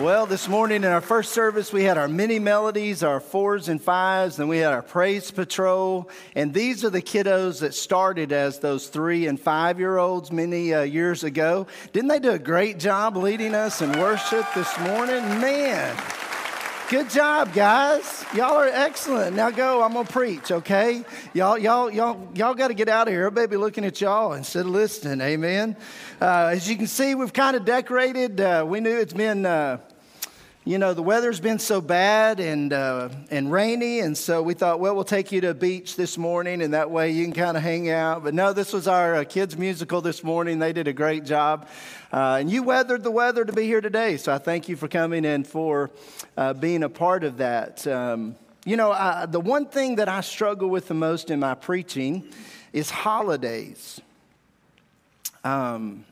Well, this morning in our first service, we had our mini melodies, our fours and fives, and we had our praise patrol. And these are the kiddos that started as those three and five year olds many uh, years ago. Didn't they do a great job leading us in worship this morning? Man, good job, guys. Y'all are excellent. Now go. I'm gonna preach. Okay, y'all, y'all, y'all, y'all got to get out of here. Everybody be looking at y'all instead of listening. Amen. Uh, as you can see, we've kind of decorated. Uh, we knew it's been. Uh, you know, the weather's been so bad and, uh, and rainy, and so we thought, well, we'll take you to a beach this morning, and that way you can kind of hang out. But no, this was our uh, kids' musical this morning. They did a great job. Uh, and you weathered the weather to be here today, so I thank you for coming and for uh, being a part of that. Um, you know, the one thing that I struggle with the most in my preaching is holidays. Um,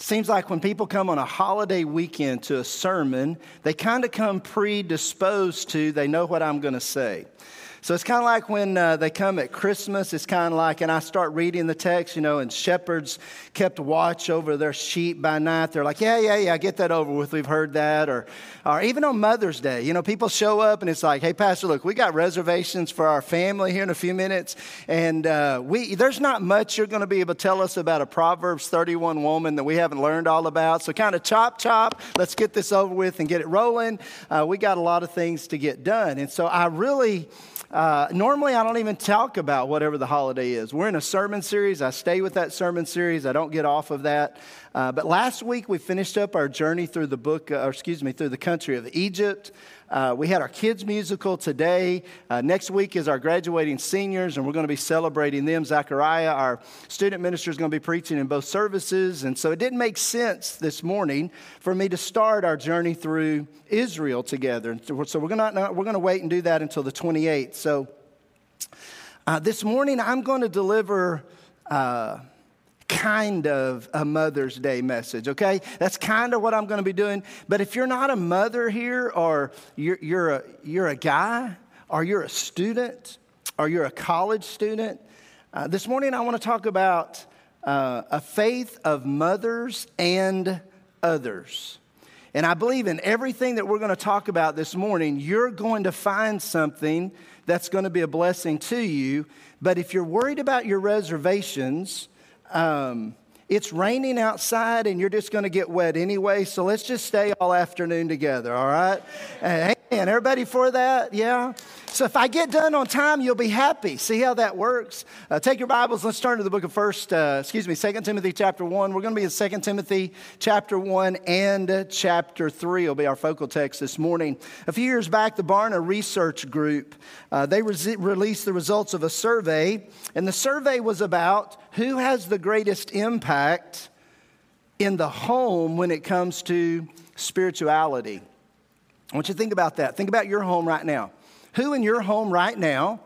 Seems like when people come on a holiday weekend to a sermon, they kind of come predisposed to, they know what I'm going to say. So it's kind of like when uh, they come at Christmas, it's kind of like, and I start reading the text, you know, and shepherds kept watch over their sheep by night. They're like, yeah, yeah, yeah, get that over with. We've heard that. Or, or even on Mother's Day, you know, people show up and it's like, hey, Pastor, look, we got reservations for our family here in a few minutes. And uh, we, there's not much you're going to be able to tell us about a Proverbs 31 woman that we haven't learned all about. So kind of chop, chop, let's get this over with and get it rolling. Uh, we got a lot of things to get done. And so I really, uh, normally, I don't even talk about whatever the holiday is. We're in a sermon series. I stay with that sermon series. I don't get off of that. Uh, but last week we finished up our journey through the book, uh, or excuse me, through the country of Egypt. Uh, we had our kids' musical today. Uh, next week is our graduating seniors, and we're going to be celebrating them. Zachariah, our student minister, is going to be preaching in both services. And so it didn't make sense this morning for me to start our journey through Israel together. So we're going to, we're going to wait and do that until the 28th. So uh, this morning, I'm going to deliver uh, kind of a Mother's Day message, okay? That's kind of what I'm going to be doing. But if you're not a mother here, or you're, you're, a, you're a guy, or you're a student, or you're a college student, uh, this morning I want to talk about uh, a faith of mothers and others. And I believe in everything that we're going to talk about this morning, you're going to find something that's going to be a blessing to you. But if you're worried about your reservations, um, it's raining outside and you're just going to get wet anyway, so let's just stay all afternoon together, all right? And everybody for that? Yeah? So if I get done on time, you'll be happy. See how that works? Uh, take your Bibles. Let's turn to the book of First, uh, excuse me, Second Timothy chapter one. We're going to be in Second Timothy chapter one and chapter three. Will be our focal text this morning. A few years back, the Barna Research Group uh, they re- released the results of a survey, and the survey was about who has the greatest impact in the home when it comes to spirituality. I want you to think about that. Think about your home right now. Who in your home right now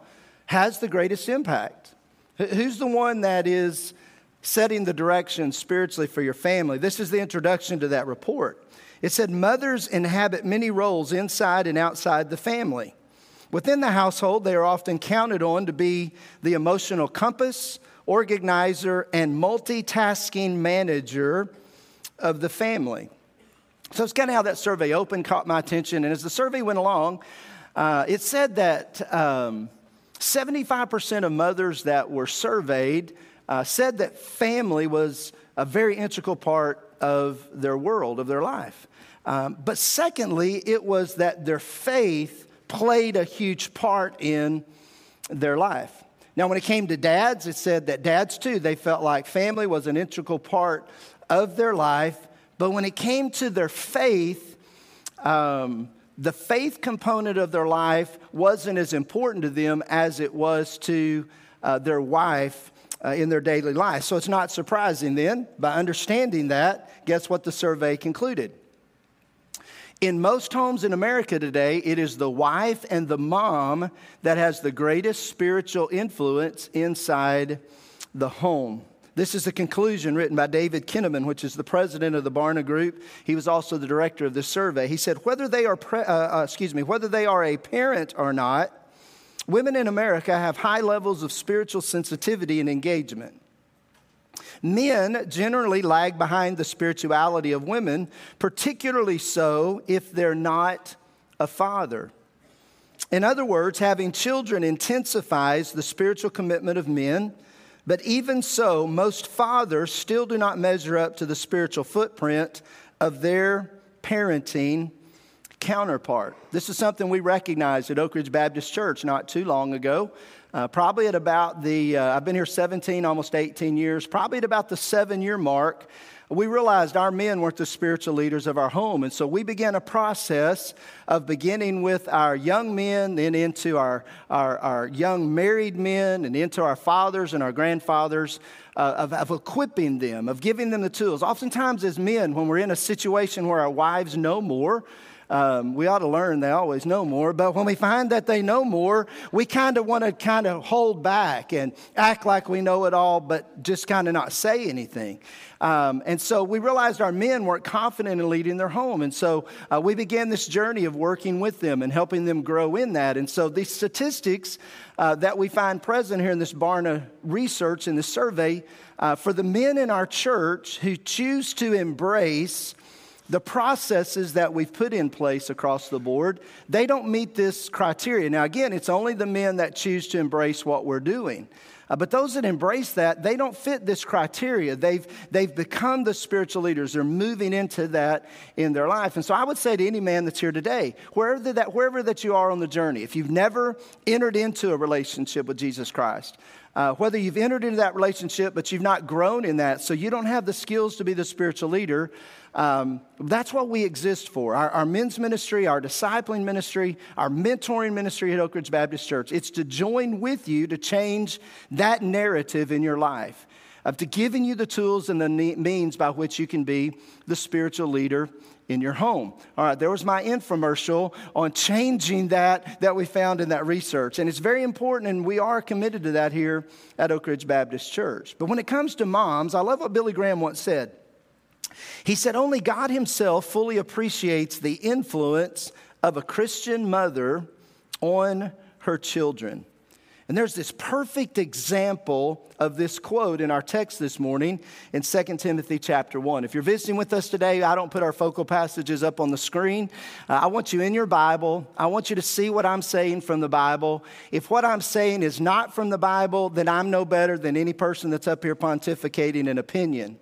has the greatest impact? Who's the one that is setting the direction spiritually for your family? This is the introduction to that report. It said mothers inhabit many roles inside and outside the family. Within the household, they are often counted on to be the emotional compass, organizer, and multitasking manager of the family. So it's kind of how that survey opened, caught my attention. And as the survey went along, uh, it said that um, 75% of mothers that were surveyed uh, said that family was a very integral part of their world, of their life. Um, but secondly, it was that their faith played a huge part in their life. Now, when it came to dads, it said that dads too, they felt like family was an integral part of their life. But when it came to their faith, um, the faith component of their life wasn't as important to them as it was to uh, their wife uh, in their daily life. So it's not surprising then, by understanding that, guess what the survey concluded? In most homes in America today, it is the wife and the mom that has the greatest spiritual influence inside the home. This is a conclusion written by David Kinnaman, which is the president of the Barna Group. He was also the director of this survey. He said, whether they are, pre- uh, uh, excuse me, whether they are a parent or not, women in America have high levels of spiritual sensitivity and engagement. Men generally lag behind the spirituality of women, particularly so if they're not a father. In other words, having children intensifies the spiritual commitment of men, but even so, most fathers still do not measure up to the spiritual footprint of their parenting counterpart. This is something we recognized at Oak Ridge Baptist Church not too long ago. Uh, probably at about the, uh, I've been here 17, almost 18 years, probably at about the seven year mark, we realized our men weren't the spiritual leaders of our home. And so we began a process of beginning with our young men, then into our, our, our young married men, and into our fathers and our grandfathers, uh, of, of equipping them, of giving them the tools. Oftentimes, as men, when we're in a situation where our wives know more, um, we ought to learn they always know more, but when we find that they know more, we kind of want to kind of hold back and act like we know it all, but just kind of not say anything. Um, and so we realized our men weren't confident in leading their home. And so uh, we began this journey of working with them and helping them grow in that. And so these statistics uh, that we find present here in this Barna research in the survey uh, for the men in our church who choose to embrace the processes that we've put in place across the board, they don't meet this criteria. Now, again, it's only the men that choose to embrace what we're doing. Uh, but those that embrace that, they don't fit this criteria. They've, they've become the spiritual leaders. They're moving into that in their life. And so I would say to any man that's here today, wherever that, wherever that you are on the journey, if you've never entered into a relationship with Jesus Christ, uh, whether you've entered into that relationship but you've not grown in that, so you don't have the skills to be the spiritual leader, um, that's what we exist for. Our, our, men's ministry, our discipling ministry, our mentoring ministry at Oak Ridge Baptist Church. It's to join with you to change that narrative in your life, of to giving you the tools and the means by which you can be the spiritual leader in your home. All right, there was my infomercial on changing that that we found in that research. And it's very important, and we are committed to that here at Oak Ridge Baptist Church. But when it comes to moms, I love what Billy Graham once said. He said, Only God Himself fully appreciates the influence of a Christian mother on her children. And there's this perfect example of this quote in our text this morning in 2 Timothy chapter 1. If you're visiting with us today, I don't put our focal passages up on the screen. Uh, I want you in your Bible. I want you to see what I'm saying from the Bible. If what I'm saying is not from the Bible, then I'm no better than any person that's up here pontificating an opinion.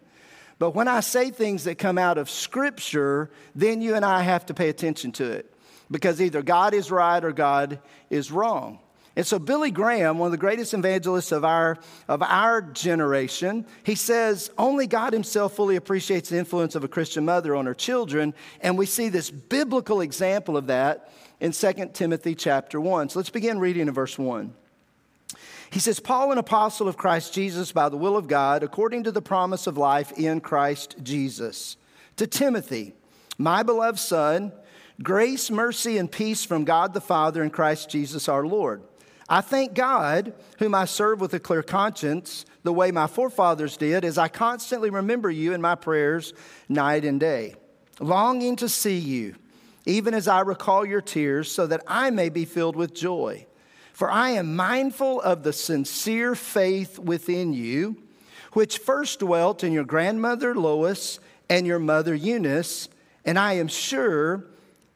But when I say things that come out of Scripture, then you and I have to pay attention to it because either God is right or God is wrong. And so, Billy Graham, one of the greatest evangelists of our, of our generation, he says only God himself fully appreciates the influence of a Christian mother on her children. And we see this biblical example of that in 2 Timothy chapter 1. So, let's begin reading in verse 1. He says, Paul, an apostle of Christ Jesus by the will of God, according to the promise of life in Christ Jesus. To Timothy, my beloved son, grace, mercy, and peace from God the Father and Christ Jesus our Lord. I thank God, whom I serve with a clear conscience, the way my forefathers did, as I constantly remember you in my prayers night and day, longing to see you, even as I recall your tears, so that I may be filled with joy. For I am mindful of the sincere faith within you, which first dwelt in your grandmother Lois and your mother Eunice, and I am sure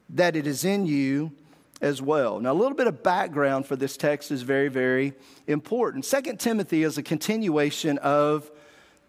that it is in you as well. Now, a little bit of background for this text is very, very important. Second Timothy is a continuation of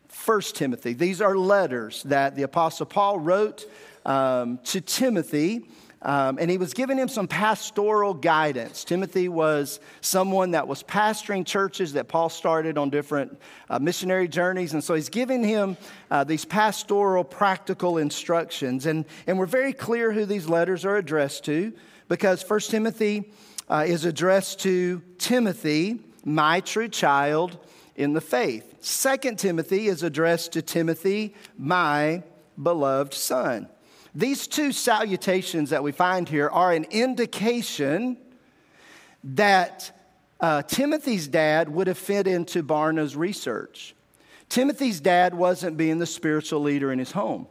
First Timothy. These are letters that the Apostle Paul wrote um, to Timothy um, and he was giving him some pastoral guidance. Timothy was someone that was pastoring churches that Paul started on different uh, missionary journeys. And so he's giving him uh, these pastoral, practical instructions. And, and we're very clear who these letters are addressed to because First Timothy uh, is addressed to Timothy, my true child in the faith. Second Timothy is addressed to Timothy, my beloved son. These two salutations that we find here are an indication that uh, Timothy's dad would have fit into Barna's research. Timothy's dad wasn't being the spiritual leader in his home.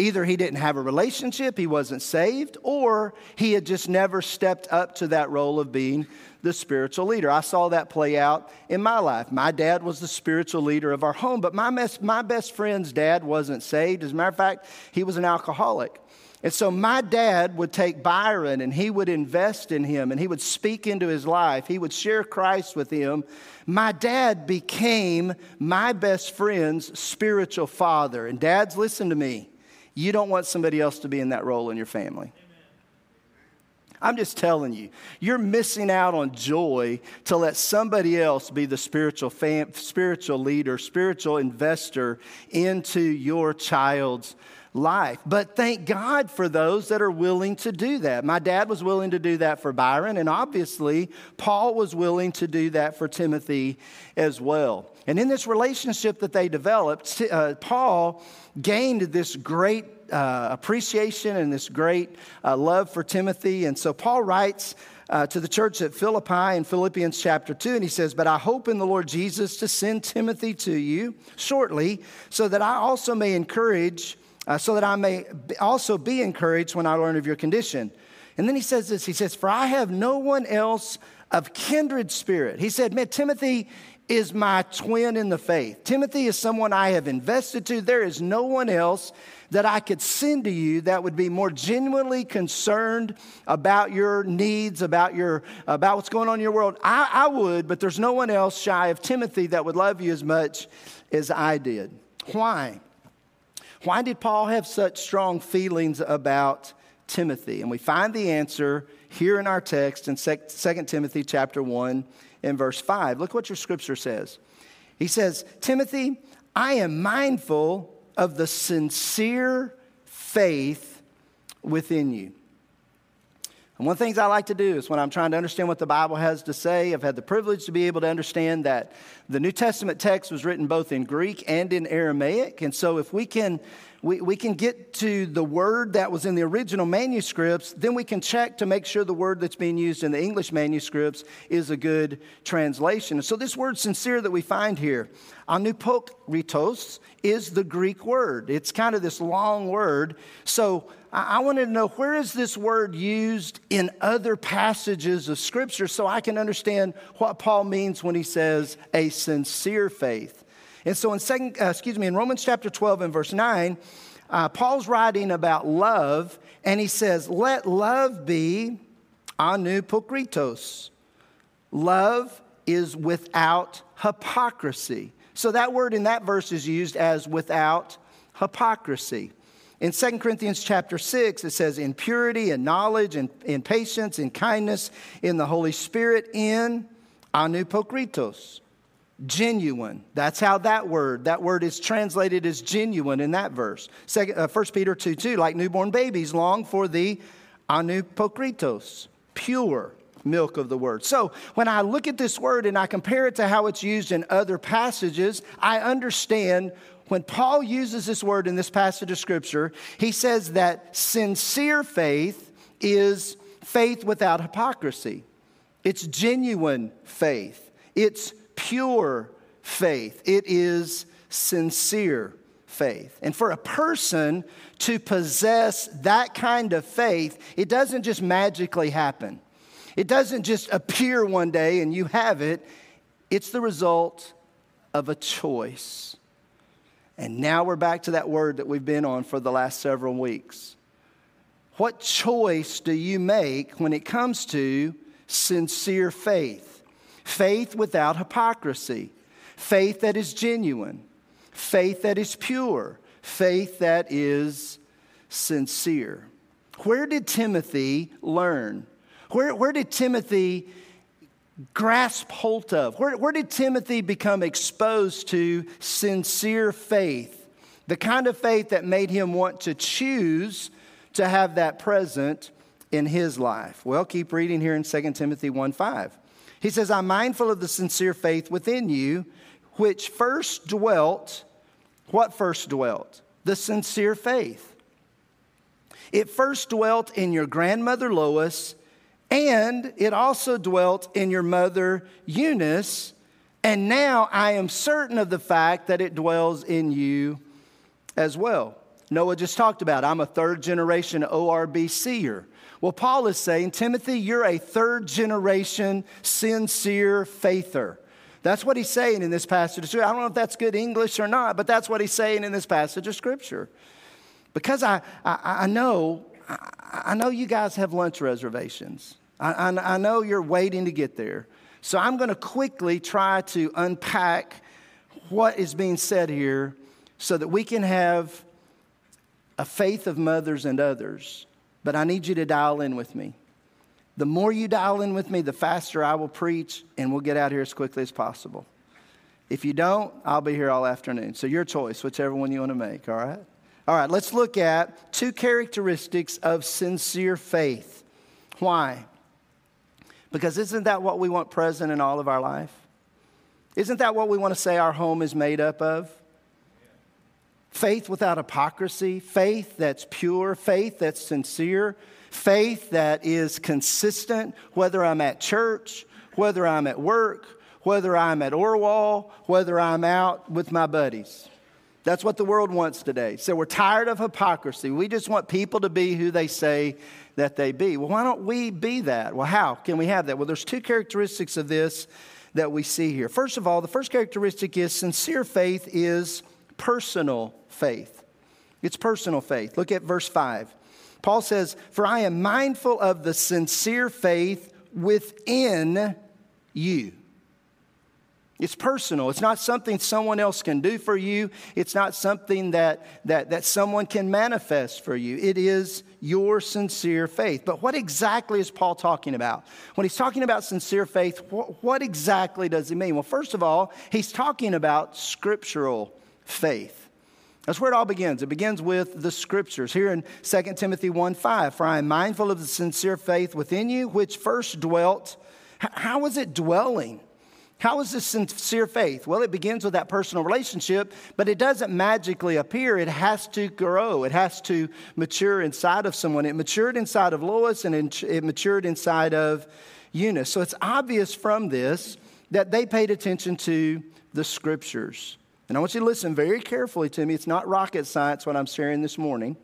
Either he didn't have a relationship, he wasn't saved, or he had just never stepped up to that role of being the spiritual leader. I saw that play out in my life. My dad was the spiritual leader of our home, but my, mes- my best friend's dad wasn't saved. As a matter of fact, he was an alcoholic. And so my dad would take Byron and he would invest in him and he would speak into his life. He would share Christ with him. My dad became my best friend's spiritual father. And dads, listen to me. You don't want somebody else to be in that role in your family. I'm just telling you, you're missing out on joy to let somebody else be the spiritual, fam- spiritual leader, spiritual investor into your child's life. But thank God for those that are willing to do that. My dad was willing to do that for Byron, and obviously, Paul was willing to do that for Timothy as well. And in this relationship that they developed, uh, Paul gained this great uh, appreciation and this great uh, love for Timothy. And so Paul writes uh, to the church at Philippi in Philippians chapter 2, and he says, But I hope in the Lord Jesus to send Timothy to you shortly, so that I also may encourage uh, so that I may also be encouraged when I learn of your condition. And then he says this he says, For I have no one else of kindred spirit. He said, Man, Timothy is my twin in the faith. Timothy is someone I have invested to. There is no one else that I could send to you that would be more genuinely concerned about your needs, about, your, about what's going on in your world. I, I would, but there's no one else shy of Timothy that would love you as much as I did. Why? Why did Paul have such strong feelings about Timothy? And we find the answer here in our text in 2 Timothy chapter 1 and verse 5. Look what your scripture says. He says, Timothy, I am mindful of the sincere faith within you. And one of the things I like to do is when I'm trying to understand what the Bible has to say, I've had the privilege to be able to understand that the New Testament text was written both in Greek and in Aramaic. And so if we can we, we can get to the word that was in the original manuscripts, then we can check to make sure the word that's being used in the English manuscripts is a good translation. So, this word sincere that we find here, anupokritos, is the Greek word. It's kind of this long word. So, I wanted to know where is this word used in other passages of Scripture so I can understand what Paul means when he says a sincere faith. And so in second, uh, excuse me, in Romans chapter 12 and verse 9, uh, Paul's writing about love, and he says, Let love be anupokritos. Love is without hypocrisy. So that word in that verse is used as without hypocrisy. In 2 Corinthians chapter 6, it says, in purity and knowledge and in patience, in kindness, in the Holy Spirit, in anupokritos genuine. That's how that word, that word is translated as genuine in that verse. Second, uh, 1 Peter 2 2, like newborn babies long for the anupokritos, pure milk of the word. So when I look at this word and I compare it to how it's used in other passages, I understand when Paul uses this word in this passage of scripture, he says that sincere faith is faith without hypocrisy. It's genuine faith. It's pure faith, it is sincere faith. And for a person to possess that kind of faith, it doesn't just magically happen. It doesn't just appear one day and you have it. It's the result of a choice. And now we're back to that word that we've been on for the last several weeks. What choice do you make when it comes to sincere faith? Faith without hypocrisy, faith that is genuine, faith that is pure, faith that is sincere. Where did Timothy learn? Where, where did Timothy grasp hold of? Where, where did Timothy become exposed to sincere faith? The kind of faith that made him want to choose to have that present in his life. Well, keep reading here in 2 Timothy 1 5. He says, I'm mindful of the sincere faith within you, which first dwelt. What first dwelt? The sincere faith. It first dwelt in your grandmother Lois, and it also dwelt in your mother Eunice. And now I am certain of the fact that it dwells in you as well. Noah just talked about. I'm a third generation ORBCer. Well, Paul is saying, Timothy, you're a third generation sincere faither. That's what he's saying in this passage of Scripture. I don't know if that's good English or not, but that's what he's saying in this passage of Scripture. Because I, I, I know, I, I, know you guys have lunch reservations. I, I, I know you're waiting to get there. So I'm going to quickly try to unpack what is being said here so that we can have a faith of mothers and others. But I need you to dial in with me. The more you dial in with me, the faster I will preach, and we'll get out here as quickly as possible. If you don't, I'll be here all afternoon. So, your choice, whichever one you want to make, all right? All right, let's look at two characteristics of sincere faith. Why? Because isn't that what we want present in all of our life? Isn't that what we want to say our home is made up of? Faith without hypocrisy, faith that's pure, faith that's sincere, faith that is consistent, whether I'm at church, whether I'm at work, whether I'm at Orwell, whether I'm out with my buddies. That's what the world wants today. So we're tired of hypocrisy. We just want people to be who they say that they be. Well, why don't we be that? Well, how can we have that? Well, there's two characteristics of this that we see here. First of all, the first characteristic is sincere faith is personal faith. It's personal faith. Look at verse 5. Paul says, For I am mindful of the sincere faith within you. It's personal. It's not something someone else can do for you. It's not something that, that, that someone can manifest for you. It is your sincere faith. But what exactly is Paul talking about? When he's talking about sincere faith, what, what exactly does he mean? Well, first of all, he's talking about scriptural faith. That's where it all begins. It begins with the scriptures. Here in 2 Timothy 1 5, for I am mindful of the sincere faith within you, which first dwelt. How is it dwelling? How is this sincere faith? Well, it begins with that personal relationship, but it doesn't magically appear. It has to grow, it has to mature inside of someone. It matured inside of Lois and it matured inside of Eunice. So it's obvious from this that they paid attention to the scriptures. And I want you to listen very carefully to me. It's not rocket science what I'm sharing this morning.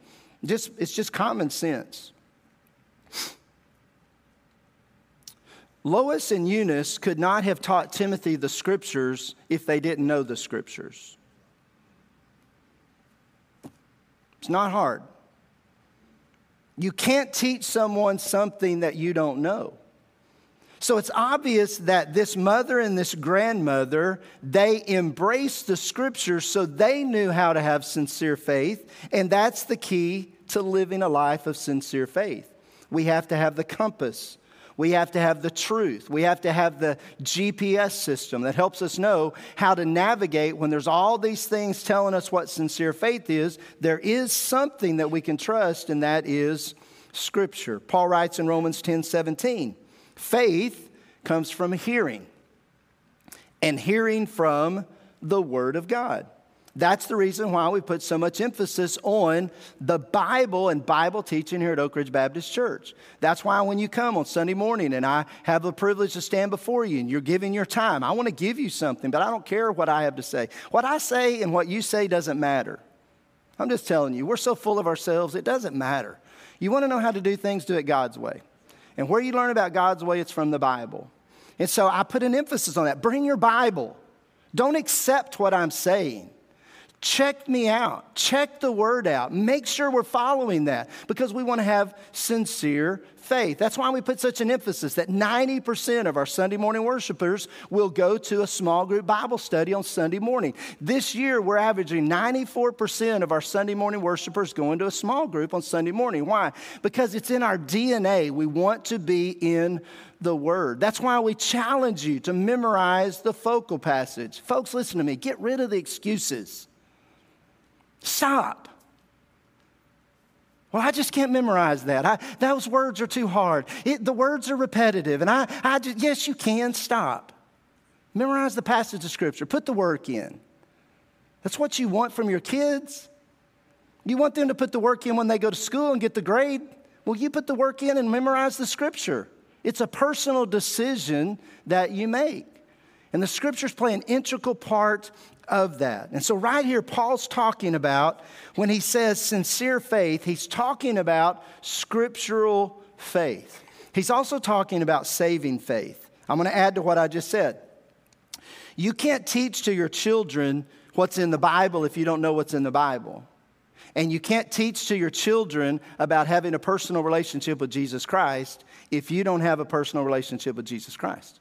Just, it's just common sense. Lois and Eunice could not have taught Timothy the scriptures if they didn't know the scriptures. It's not hard. You can't teach someone something that you don't know. So it's obvious that this mother and this grandmother, they embraced the scriptures so they knew how to have sincere faith, and that's the key to living a life of sincere faith. We have to have the compass we have to have the truth. We have to have the GPS system that helps us know how to navigate when there's all these things telling us what sincere faith is. There is something that we can trust, and that is Scripture. Paul writes in Romans 10 17, faith comes from hearing, and hearing from the Word of God. That's the reason why we put so much emphasis on the Bible and Bible teaching here at Oak Ridge Baptist Church. That's why when you come on Sunday morning and I have the privilege to stand before you and you're giving your time, I want to give you something, but I don't care what I have to say. What I say and what you say doesn't matter. I'm just telling you, we're so full of ourselves, it doesn't matter. You want to know how to do things, do it God's way. And where you learn about God's way, it's from the Bible. And so I put an emphasis on that. Bring your Bible. Don't accept what I'm saying. Check me out. Check the word out. Make sure we're following that because we want to have sincere faith. That's why we put such an emphasis that 90% of our Sunday morning worshipers will go to a small group Bible study on Sunday morning. This year, we're averaging 94% of our Sunday morning worshipers going to a small group on Sunday morning. Why? Because it's in our DNA. We want to be in the Word. That's why we challenge you to memorize the focal passage. Folks, listen to me. Get rid of the excuses. Stop. Well, I just can't memorize that. I, those words are too hard. It, the words are repetitive. And I, I just, yes, you can. Stop. Memorize the passage of Scripture. Put the work in. That's what you want from your kids. You want them to put the work in when they go to school and get the grade. Well, you put the work in and memorize the Scripture. It's a personal decision that you make. And the Scriptures play an integral part of that. And so, right here, Paul's talking about when he says sincere faith, he's talking about scriptural faith. He's also talking about saving faith. I'm going to add to what I just said. You can't teach to your children what's in the Bible if you don't know what's in the Bible. And you can't teach to your children about having a personal relationship with Jesus Christ if you don't have a personal relationship with Jesus Christ.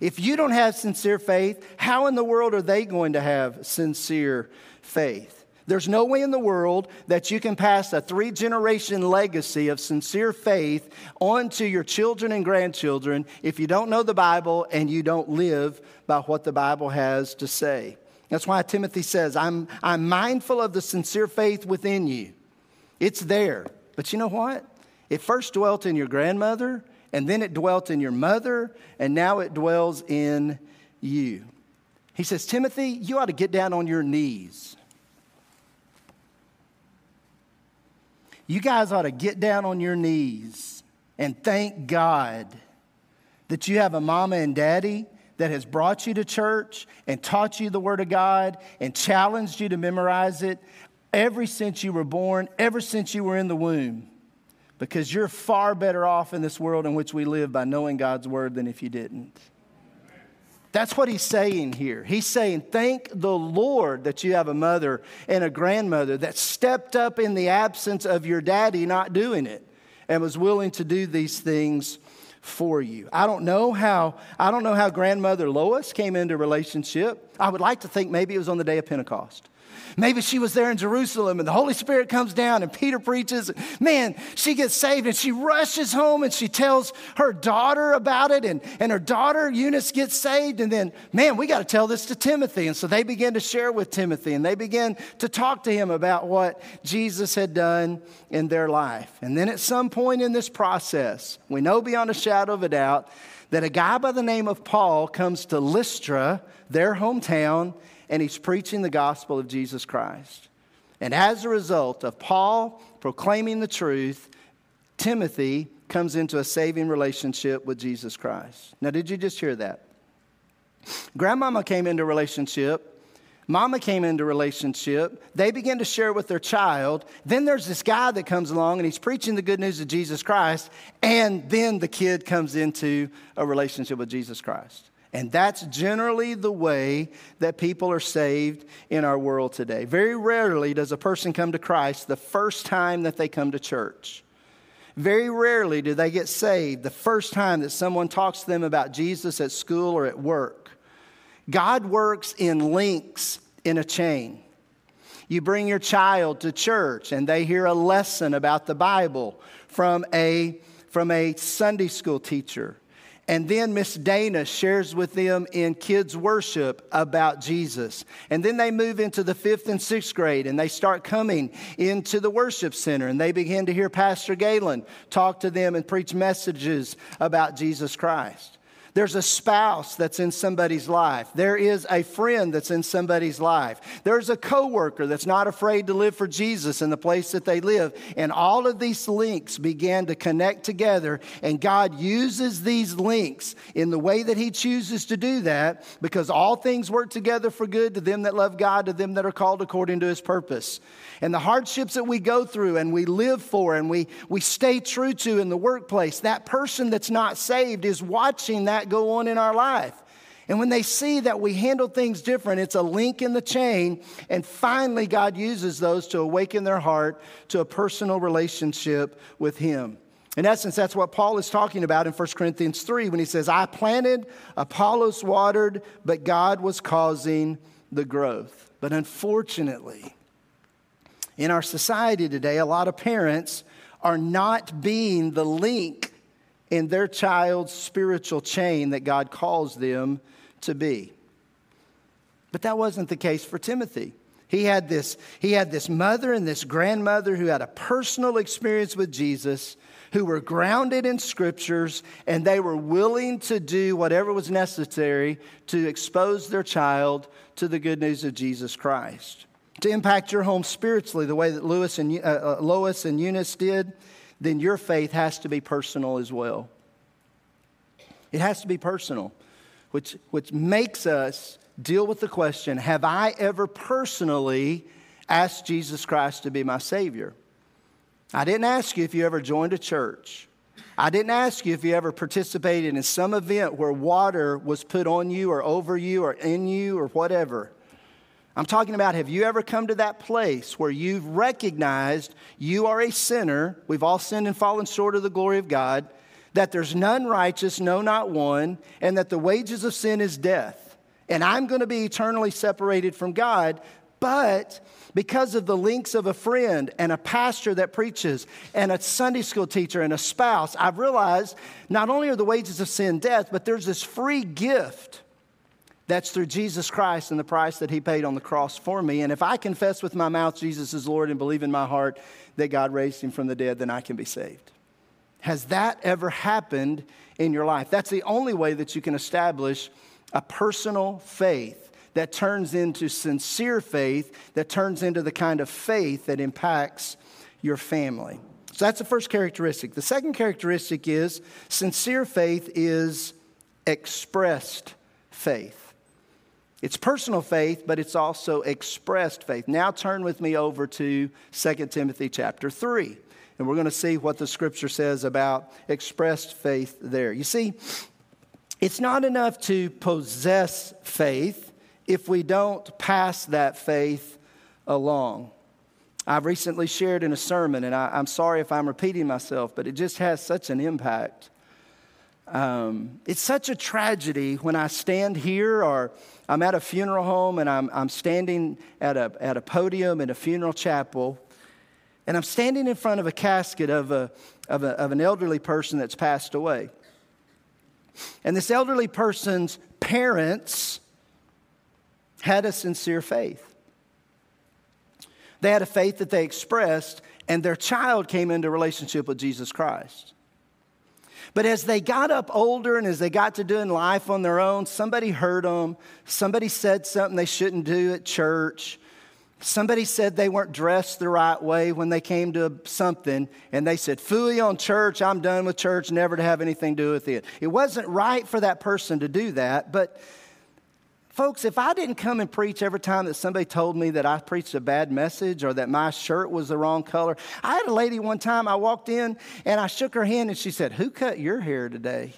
If you don't have sincere faith, how in the world are they going to have sincere faith? There's no way in the world that you can pass a three generation legacy of sincere faith onto your children and grandchildren if you don't know the Bible and you don't live by what the Bible has to say. That's why Timothy says, I'm, I'm mindful of the sincere faith within you. It's there. But you know what? It first dwelt in your grandmother, and then it dwelt in your mother, and now it dwells in you. He says, Timothy, you ought to get down on your knees. You guys ought to get down on your knees and thank God that you have a mama and daddy that has brought you to church and taught you the Word of God and challenged you to memorize it ever since you were born, ever since you were in the womb. Because you're far better off in this world in which we live by knowing God's Word than if you didn't. That's what he's saying here. He's saying, Thank the Lord that you have a mother and a grandmother that stepped up in the absence of your daddy not doing it and was willing to do these things for you. I don't know how I don't know how grandmother Lois came into relationship. I would like to think maybe it was on the day of Pentecost. Maybe she was there in Jerusalem and the Holy Spirit comes down and Peter preaches. Man, she gets saved and she rushes home and she tells her daughter about it. And, and her daughter, Eunice, gets saved. And then, man, we got to tell this to Timothy. And so they begin to share with Timothy and they begin to talk to him about what Jesus had done in their life. And then at some point in this process, we know beyond a shadow of a doubt that a guy by the name of Paul comes to Lystra, their hometown, and he's preaching the gospel of Jesus Christ. And as a result of Paul proclaiming the truth, Timothy comes into a saving relationship with Jesus Christ. Now, did you just hear that? Grandmama came into relationship. Mama came into relationship. They begin to share with their child. Then there's this guy that comes along and he's preaching the good news of Jesus Christ. And then the kid comes into a relationship with Jesus Christ. And that's generally the way that people are saved in our world today. Very rarely does a person come to Christ the first time that they come to church. Very rarely do they get saved the first time that someone talks to them about Jesus at school or at work. God works in links in a chain. You bring your child to church and they hear a lesson about the Bible from a, from a Sunday school teacher and then Miss Dana shares with them in kids' worship about Jesus. And then they move into the fifth and sixth grade and they start coming into the worship center and they begin to hear Pastor Galen talk to them and preach messages about Jesus Christ. There's a spouse that's in somebody's life. There is a friend that's in somebody's life. There's a coworker that's not afraid to live for Jesus in the place that they live. And all of these links began to connect together. And God uses these links in the way that He chooses to do that because all things work together for good to them that love God, to them that are called according to His purpose and the hardships that we go through and we live for and we, we stay true to in the workplace, that person that's not saved is watching that go on in our life. And when they see that we handle things different, it's a link in the chain. And finally, God uses those to awaken their heart to a personal relationship with Him. In essence, that's what Paul is talking about in 1 Corinthians 3 when he says, I planted, Apollos watered, but God was causing the growth. But unfortunately, in our society today, a lot of parents are not being the link in their child's spiritual chain that God calls them to be. But that wasn't the case for Timothy. He had this, he had this mother and this grandmother who had a personal experience with Jesus, who were grounded in scriptures, and they were willing to do whatever was necessary to expose their child to the good news of Jesus Christ to impact your home spiritually the way that Lewis and, uh, uh, Lois and Eunice did, then your faith has to be personal as well. It has to be personal, which, which makes us deal with the question Have I ever personally asked Jesus Christ to be my Savior? I didn't ask you if you ever joined a church. I didn't ask you if you ever participated in some event where water was put on you or over you or in you or whatever. I'm talking about have you ever come to that place where you've recognized you are a sinner? We've all sinned and fallen short of the glory of God, that there's none righteous, no, not one, and that the wages of sin is death. And I'm going to be eternally separated from God, but because of the links of a friend and a pastor that preaches and a Sunday school teacher and a spouse, I've realized not only are the wages of sin death, but there's this free gift that's through Jesus Christ and the price that he paid on the cross for me. And if I confess with my mouth Jesus is Lord and believe in my heart that God raised him from the dead, then I can be saved. Has that ever happened in your life? That's the only way that you can establish a personal faith that turns into sincere faith, that turns into the kind of faith that impacts your family. So that's the first characteristic. The second characteristic is sincere faith is expressed faith. It's personal faith, but it's also expressed faith. Now turn with me over to 2 Timothy chapter 3, and we're going to see what the scripture says about expressed faith there. You see, it's not enough to possess faith, if we don't pass that faith along. I've recently shared in a sermon, and I, am sorry if I'm repeating myself, but it just has such an impact. Um, it's such a tragedy when I stand here or I'm at a funeral home and I'm, I'm standing at a, at a podium in a funeral chapel and I'm standing in front of a casket of, a, of, a, of an elderly person that's passed away. And this elderly person's parents had a sincere faith. They had a faith that they expressed, and their child came into relationship with Jesus Christ. But as they got up older and as they got to doing life on their own, somebody hurt them. Somebody said something they shouldn't do at church. Somebody said they weren't dressed the right way when they came to something, and they said, Fooey on church, I'm done with church, never to have anything to do with it. It wasn't right for that person to do that, but Folks, if I didn't come and preach every time that somebody told me that I preached a bad message or that my shirt was the wrong color, I had a lady one time, I walked in and I shook her hand and she said, Who cut your hair today?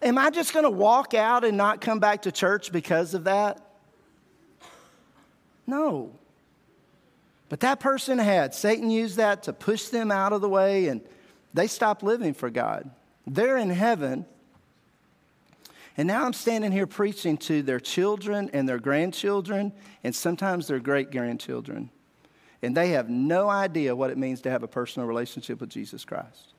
Am I just going to walk out and not come back to church because of that? No. But that person had. Satan used that to push them out of the way and they stopped living for God. They're in heaven and now I'm standing here preaching to their children and their grandchildren, and sometimes their great grandchildren. And they have no idea what it means to have a personal relationship with Jesus Christ.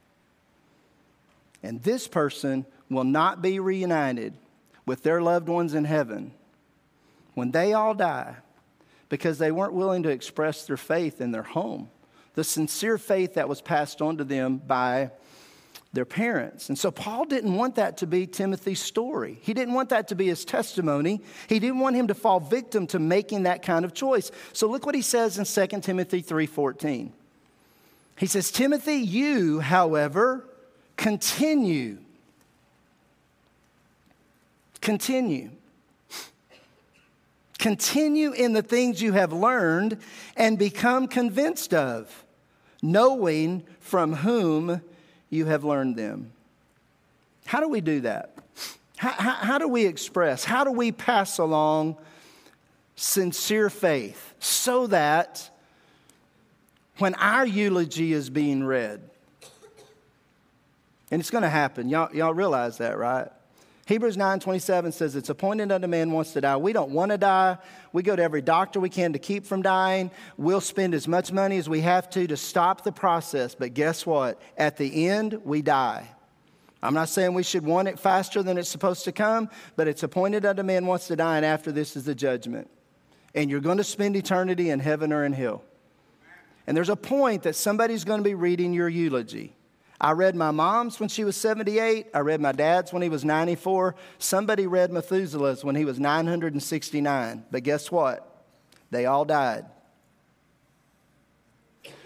And this person will not be reunited with their loved ones in heaven when they all die because they weren't willing to express their faith in their home, the sincere faith that was passed on to them by their parents. And so Paul didn't want that to be Timothy's story. He didn't want that to be his testimony. He didn't want him to fall victim to making that kind of choice. So look what he says in 2 Timothy 3:14. He says, "Timothy, you, however, continue continue continue in the things you have learned and become convinced of, knowing from whom you have learned them. How do we do that? How, how, how, do we express, how do we pass along sincere faith so that when our eulogy is being read, and it's going to happen, y'all, y'all realize that, right? Hebrews 9:27 says it's appointed unto man wants to die. We don't want to die. We go to every doctor we can to keep from dying. We'll spend as much money as we have to to stop the process, but guess what? At the end, we die. I'm not saying we should want it faster than it's supposed to come, but it's appointed unto man wants to die, and after this is the judgment. And you're going to spend eternity in heaven or in hell. And there's a point that somebody's going to be reading your eulogy. I read my mom's when she was 78. I read my dad's when he was 94. Somebody read Methuselah's when he was 969. But guess what? They all died.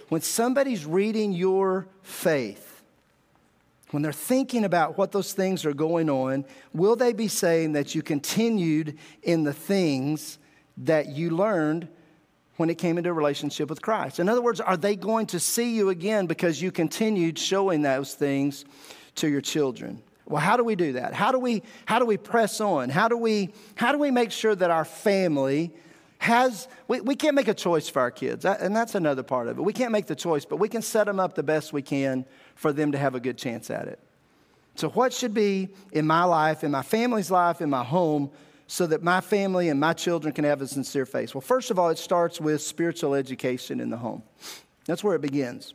When somebody's reading your faith, when they're thinking about what those things are going on, will they be saying that you continued in the things that you learned when it came into a relationship with Christ? In other words, are they going to see you again because you continued showing those things to your children? Well, how do we do that? How do we, how do we press on? How do we, how do we make sure that our family has, we, we can't make a choice for our kids, and that's another part of it. We can't make the choice, but we can set them up the best we can for them to have a good chance at it. So, what should be in my life, in my family's life, in my home, so that my family and my children can have a sincere faith? Well, first of all, it starts with spiritual education in the home. That's where it begins.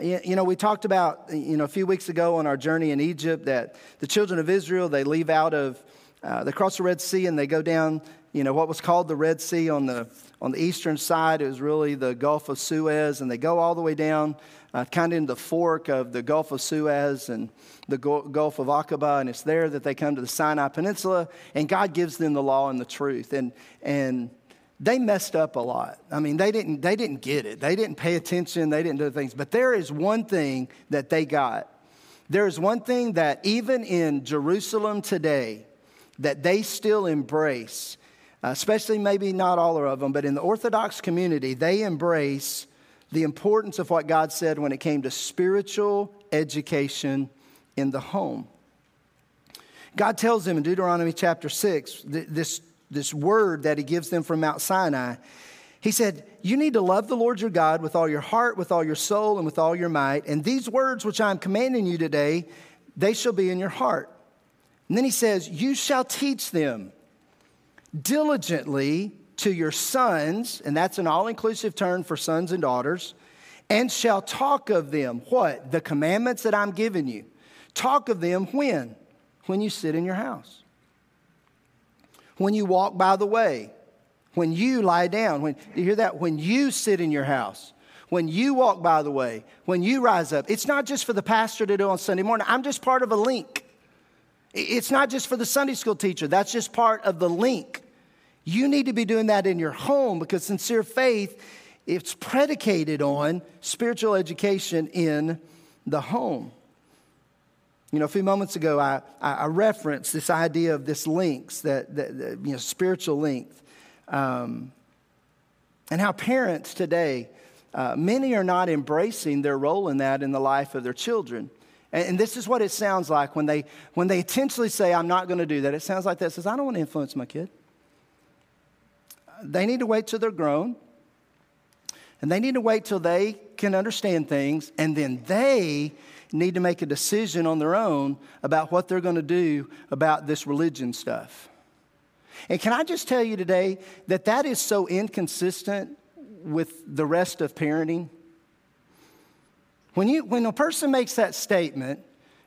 You know, we talked about, you know, a few weeks ago on our journey in Egypt that the children of Israel, they leave out of, uh, they cross the Red Sea and they go down you know, what was called the Red Sea on the, on the eastern side. It was really the Gulf of Suez, and they go all the way down, uh, kind of in the fork of the Gulf of Suez and the Gulf of Aqaba, and it's there that they come to the Sinai Peninsula, and God gives them the law and the truth. And, and they messed up a lot. I mean, they didn't, they didn't get it. They didn't pay attention. They didn't do things. But there is one thing that they got. There is one thing that even in Jerusalem today, that they still embrace uh, especially maybe not all of them, but in the Orthodox community, they embrace the importance of what God said when it came to spiritual education in the home. God tells them in Deuteronomy chapter 6, this, this word that He gives them from Mount Sinai. He said, You need to love the Lord your God with all your heart, with all your soul, and with all your might. And these words which I am commanding you today, they shall be in your heart. And then he says, You shall teach them diligently to your sons, and that's an all inclusive term for sons and daughters, and shall talk of them. What? The commandments that I'm giving you. Talk of them when? When you sit in your house. When you walk by the way. When you lie down. When, you hear that? When you sit in your house. When you walk by the way. When you rise up. It's not just for the pastor to do on Sunday morning. I'm just part of a link. It's not just for the Sunday school teacher, that's just part of the link. You need to be doing that in your home because sincere faith it's predicated on spiritual education in the home. You know, a few moments ago, I, I referenced this idea of this links, that, that, that you know, spiritual length, um, and how parents today, uh, many are not embracing their role in that in the life of their children. And, and this is what it sounds like when they, when they intentionally say, I'm not going to do that. It sounds like that. Says, I don't want to influence my kid they need to wait till they're grown. And they need to wait till they can understand things. And then they need to make a decision on their own about what they're going to do about this religion stuff. And can I just tell you today that that is so inconsistent with the rest of parenting? When, you, when a person makes that statement,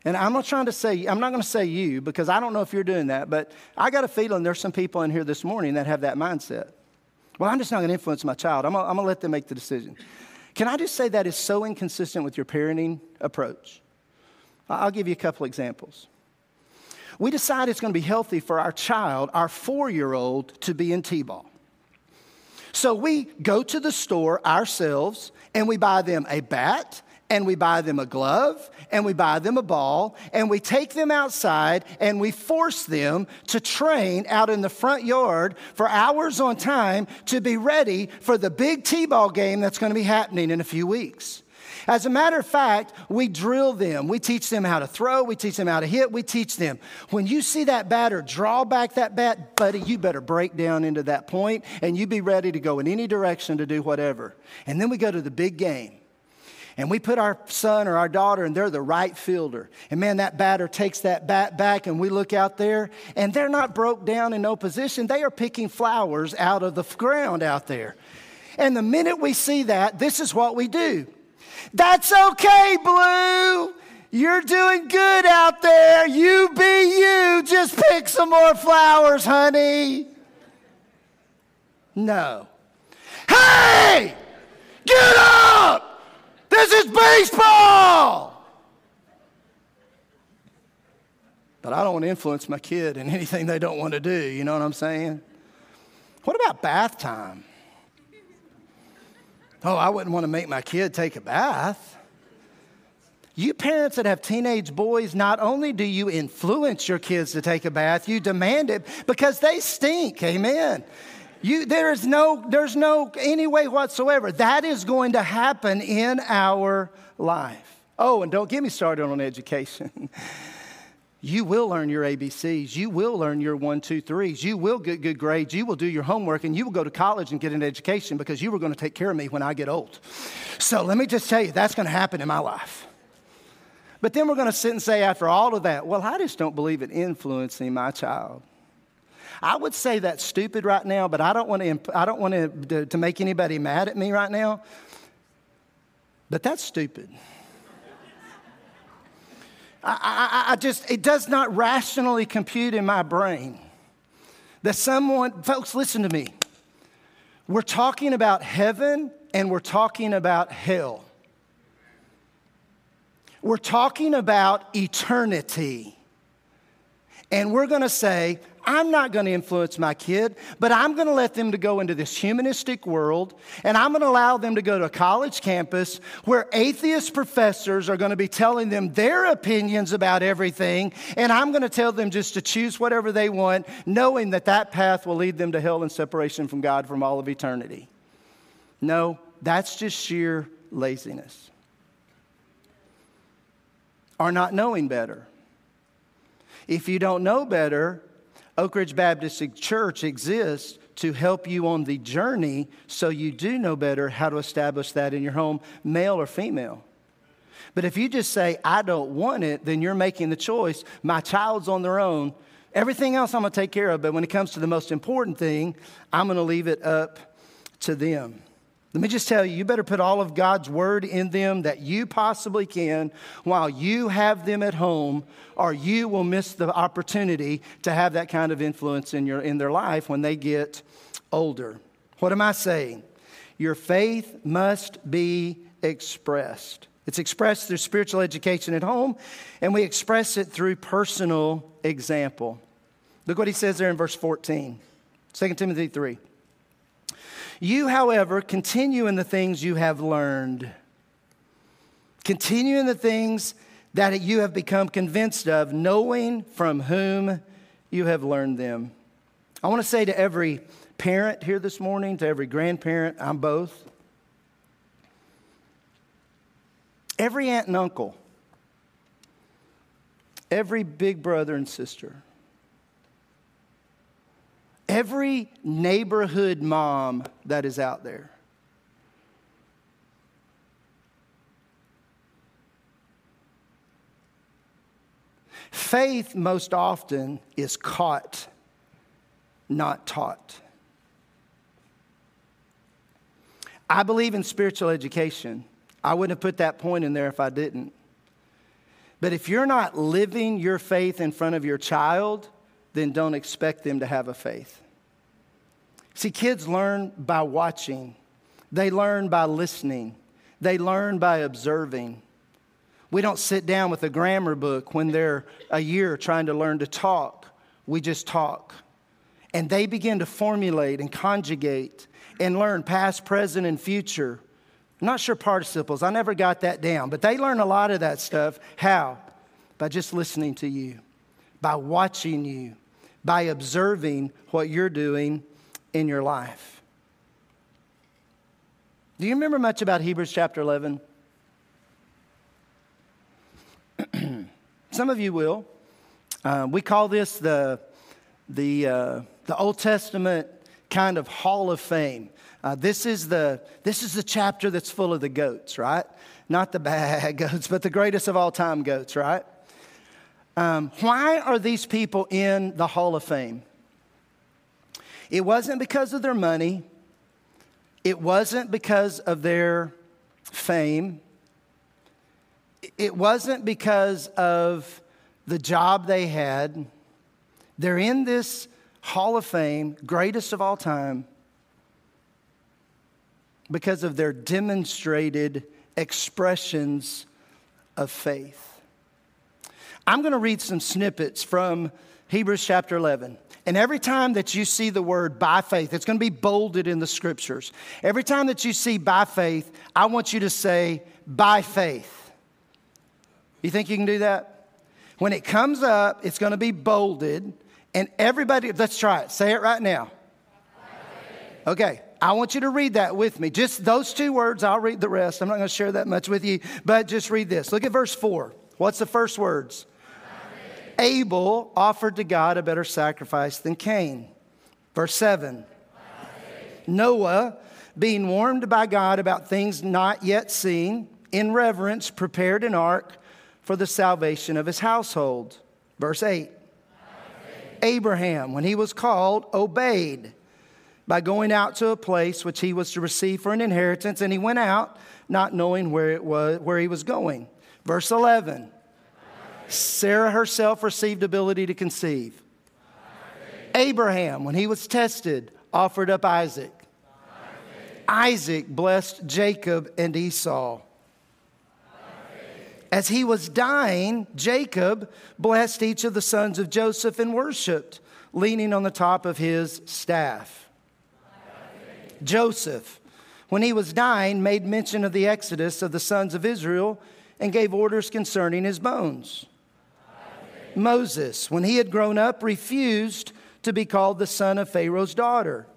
and I'm not trying to say, I'm not going to say you because I don't know if you're doing that, but I got a feeling there's some people in here this morning that have that mindset. Well, I'm just not going to influence my child. I'm going to let them make the decision. Can I just say that is so inconsistent with your parenting approach? I'll give you a couple examples. We decide it's going to be healthy for our child, our four year old, to be in T ball. So we go to the store ourselves and we buy them a bat and we buy them a glove and we buy them a ball and we take them outside and we force them to train out in the front yard for hours on time to be ready for the big T ball game that's going to be happening in a few weeks. As a matter of fact, we drill them. We teach them how to throw. We teach them how to hit. We teach them. When you see that batter draw back that bat, buddy, you better break down into that point and you be ready to go in any direction to do whatever. And then we go to the big game and we put our son or our daughter, and they're the right fielder. And man, that batter takes that bat back, and we look out there, and they're not broke down in no position. They are picking flowers out of the ground out there. And the minute we see that, this is what we do. That's okay, Blue. You're doing good out there. You be you. Just pick some more flowers, honey. No. Hey! Get up! This is baseball. But I don't want to influence my kid in anything they don't want to do. You know what I'm saying? What about bath time? Oh, I wouldn't want to make my kid take a bath. You parents that have teenage boys, not only do you influence your kids to take a bath, you demand it because they stink. Amen. You, there is no, there's no any way whatsoever. That is going to happen in our life. Oh, and don't get me started on education. you will learn your ABCs. You will learn your one, two, threes. You will get good grades. You will do your homework and you will go to college and get an education because you were going to take care of me when I get old. So let me just tell you, that's going to happen in my life. But then we're going to sit and say, after all of that, well, I just don't believe it influencing my child. I would say that's stupid right now, but I don't want to, I don't want to, to, to make anybody mad at me right now. But that's stupid. I, I, I just, it does not rationally compute in my brain that someone, folks, listen to me. We're talking about heaven and we're talking about hell. We're talking about eternity. And we're going to say, I'm not going to influence my kid, but I'm going to let them to go into this humanistic world, and I'm going to allow them to go to a college campus where atheist professors are going to be telling them their opinions about everything, and I'm going to tell them just to choose whatever they want, knowing that that path will lead them to hell and separation from God from all of eternity. No, that's just sheer laziness are not knowing better. If you don't know better, Oak Ridge Baptist Church exists to help you on the journey so you do know better how to establish that in your home, male or female. But if you just say, I don't want it, then you're making the choice. My child's on their own. Everything else I'm going to take care of. But when it comes to the most important thing, I'm going to leave it up to them. Let me just tell you, you better put all of God's word in them that you possibly can while you have them at home, or you will miss the opportunity to have that kind of influence in, your, in their life when they get older. What am I saying? Your faith must be expressed. It's expressed through spiritual education at home, and we express it through personal example. Look what he says there in verse 14, 2 Timothy 3. You, however, continue in the things you have learned. Continue in the things that you have become convinced of, knowing from whom you have learned them. I want to say to every parent here this morning, to every grandparent, I'm both, every aunt and uncle, every big brother and sister, every neighborhood mom that is out there. Faith, most often, is caught, not taught. I believe in spiritual education. I wouldn't have put that point in there if I didn't. But if you're not living your faith in front of your child, then don't expect them to have a faith. See, kids learn by watching, they learn by listening, they learn by observing. We don't sit down with a grammar book when they're a year trying to learn to talk. We just talk. And they begin to formulate and conjugate and learn past, present, and future. I'm not sure participles, I never got that down, but they learn a lot of that stuff. How? By just listening to you, by watching you, by observing what you're doing in your life. Do you remember much about Hebrews chapter 11? Some of you will. Uh, we call this the, the, uh, the Old Testament kind of Hall of Fame. Uh, this, is the, this is the chapter that's full of the goats, right? Not the bad goats, but the greatest of all time goats, right? Um, why are these people in the Hall of Fame? It wasn't because of their money, it wasn't because of their fame, it wasn't because of the job they had. They're in this Hall of Fame, greatest of all time, because of their demonstrated expressions of faith. I'm going to read some snippets from Hebrews chapter 11. And every time that you see the word by faith, it's going to be bolded in the scriptures. Every time that you see by faith, I want you to say by faith. You think you can do that? When it comes up, it's going to be bolded, and everybody, let's try it. Say it right now. Okay, I want you to read that with me. Just those two words, I'll read the rest. I'm not going to share that much with you, but just read this. Look at verse 4. What's the first words? Abel offered to God a better sacrifice than Cain. Verse 7 Noah, being warned by God about things not yet seen, in reverence prepared an ark for the salvation of his household. Verse 8 Abraham, when he was called, obeyed by going out to a place which he was to receive for an inheritance, and he went out not knowing where it was where he was going. Verse 11 Sarah herself received ability to conceive. Abraham, when he was tested, offered up Isaac. Isaac blessed Jacob and Esau. As he was dying, Jacob blessed each of the sons of Joseph and worshiped, leaning on the top of his staff. Joseph, when he was dying, made mention of the exodus of the sons of Israel and gave orders concerning his bones. Moses, when he had grown up, refused to be called the son of Pharaoh's daughter.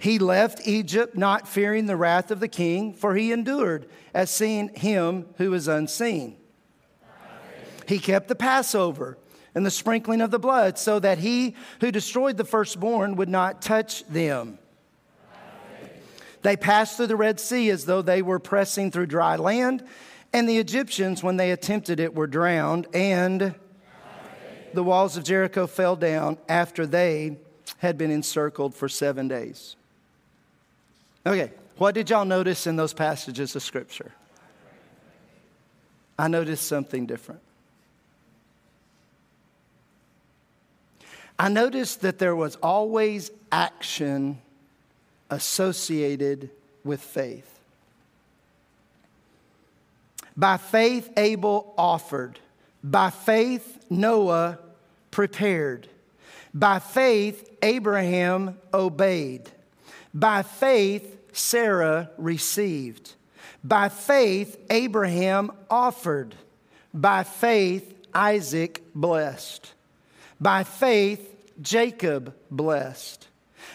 He left Egypt not fearing the wrath of the king, for he endured as seeing him who is unseen. He kept the Passover and the sprinkling of the blood, so that he who destroyed the firstborn would not touch them. They passed through the Red Sea as though they were pressing through dry land, and the Egyptians, when they attempted it, were drowned, and the walls of Jericho fell down after they had been encircled for seven days. Okay, what did y'all notice in those passages of Scripture? I noticed something different. I noticed that there was always action associated with faith. By faith, Abel offered. By faith, Noah prepared. By faith, Abraham obeyed. By faith, Sarah received. By faith, Abraham offered. By faith, Isaac blessed. By faith, Jacob blessed.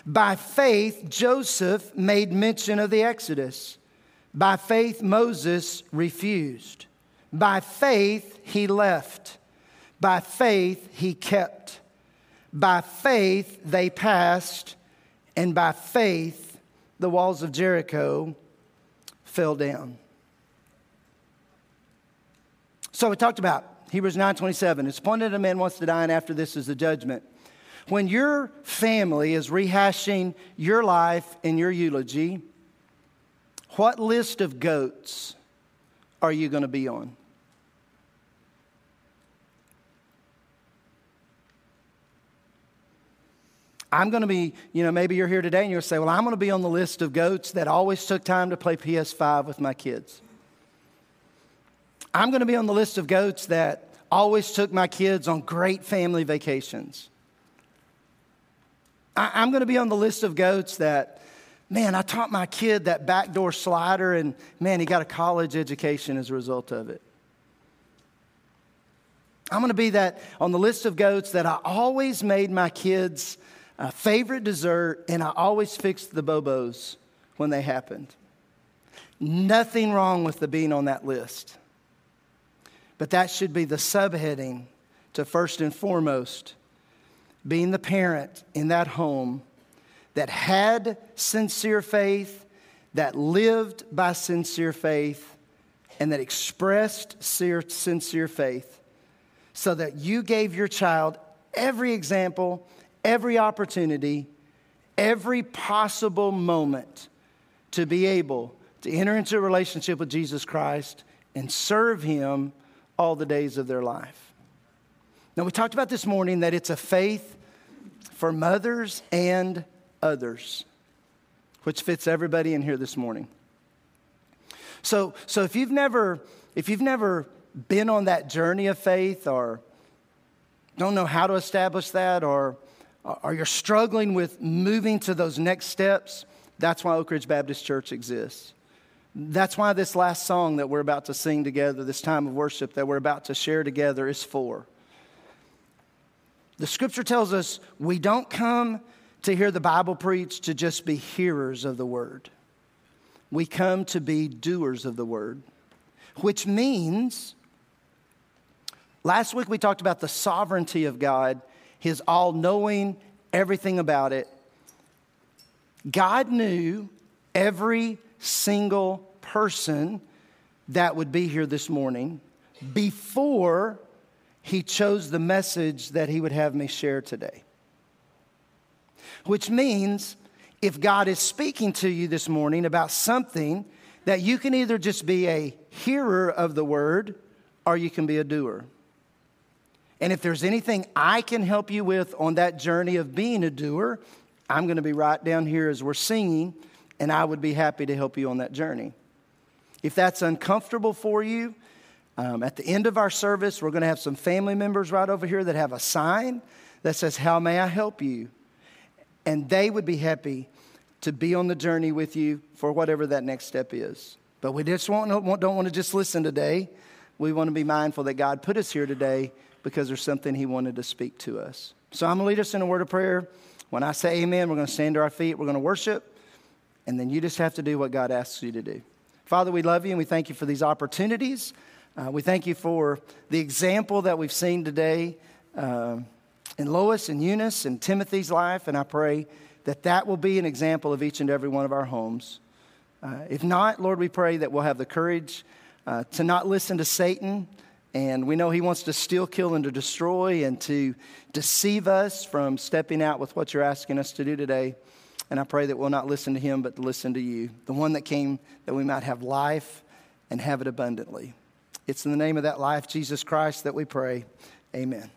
By faith, Joseph made mention of the Exodus. By faith, Moses refused. By faith, he left. By faith, he kept. By faith, they passed. And by faith, the walls of Jericho fell down. So we talked about Hebrews 9:27. It's appointed a man wants to die, and after this is the judgment. When your family is rehashing your life in your eulogy, what list of goats are you going to be on? I'm going to be, you know, maybe you're here today and you'll say, well, I'm going to be on the list of goats that always took time to play PS5 with my kids. I'm going to be on the list of goats that always took my kids on great family vacations. I'm going to be on the list of goats that Man, I taught my kid that backdoor slider, and man, he got a college education as a result of it. I'm going to be that on the list of goats that I always made my kids' uh, favorite dessert, and I always fixed the bobos when they happened. Nothing wrong with the being on that list. But that should be the subheading to first and foremost being the parent in that home that had sincere faith, that lived by sincere faith, and that expressed sincere faith, so that you gave your child every example, every opportunity, every possible moment to be able to enter into a relationship with Jesus Christ and serve Him all the days of their life. Now, we talked about this morning that it's a faith for mothers and others, which fits everybody in here this morning. So, so if you've never, if you've never been on that journey of faith or don't know how to establish that or, or you're struggling with moving to those next steps, that's why Oak Ridge Baptist Church exists. That's why this last song that we're about to sing together, this time of worship that we're about to share together, is for. The scripture tells us we don't come to hear the Bible preached to just be hearers of the word. We come to be doers of the word, which means last week we talked about the sovereignty of God, His all knowing everything about it. God knew every single person that would be here this morning before he chose the message that he would have me share today. Which means if God is speaking to you this morning about something, that you can either just be a hearer of the word or you can be a doer. And if there's anything I can help you with on that journey of being a doer, I'm going to be right down here as we're singing, and I would be happy to help you on that journey. If that's uncomfortable for you, um, at the end of our service, we're going to have some family members right over here that have a sign that says, How may I help you? And they would be happy to be on the journey with you for whatever that next step is. But we just want, don't want to just listen today. We want to be mindful that God put us here today because there's something He wanted to speak to us. So I'm going to lead us in a word of prayer. When I say amen, we're going to stand to our feet, we're going to worship, and then you just have to do what God asks you to do. Father, we love you and we thank you for these opportunities. Uh, we thank you for the example that we've seen today uh, in Lois and Eunice and Timothy's life, and I pray that that will be an example of each and every one of our homes. Uh, if not, Lord, we pray that we'll have the courage uh, to not listen to Satan. And we know he wants to steal, kill, and to destroy and to deceive us from stepping out with what you're asking us to do today. And I pray that we'll not listen to him, but listen to you, the one that came that we might have life and have it abundantly. It's in the name of that life, Jesus Christ, that we pray. Amen.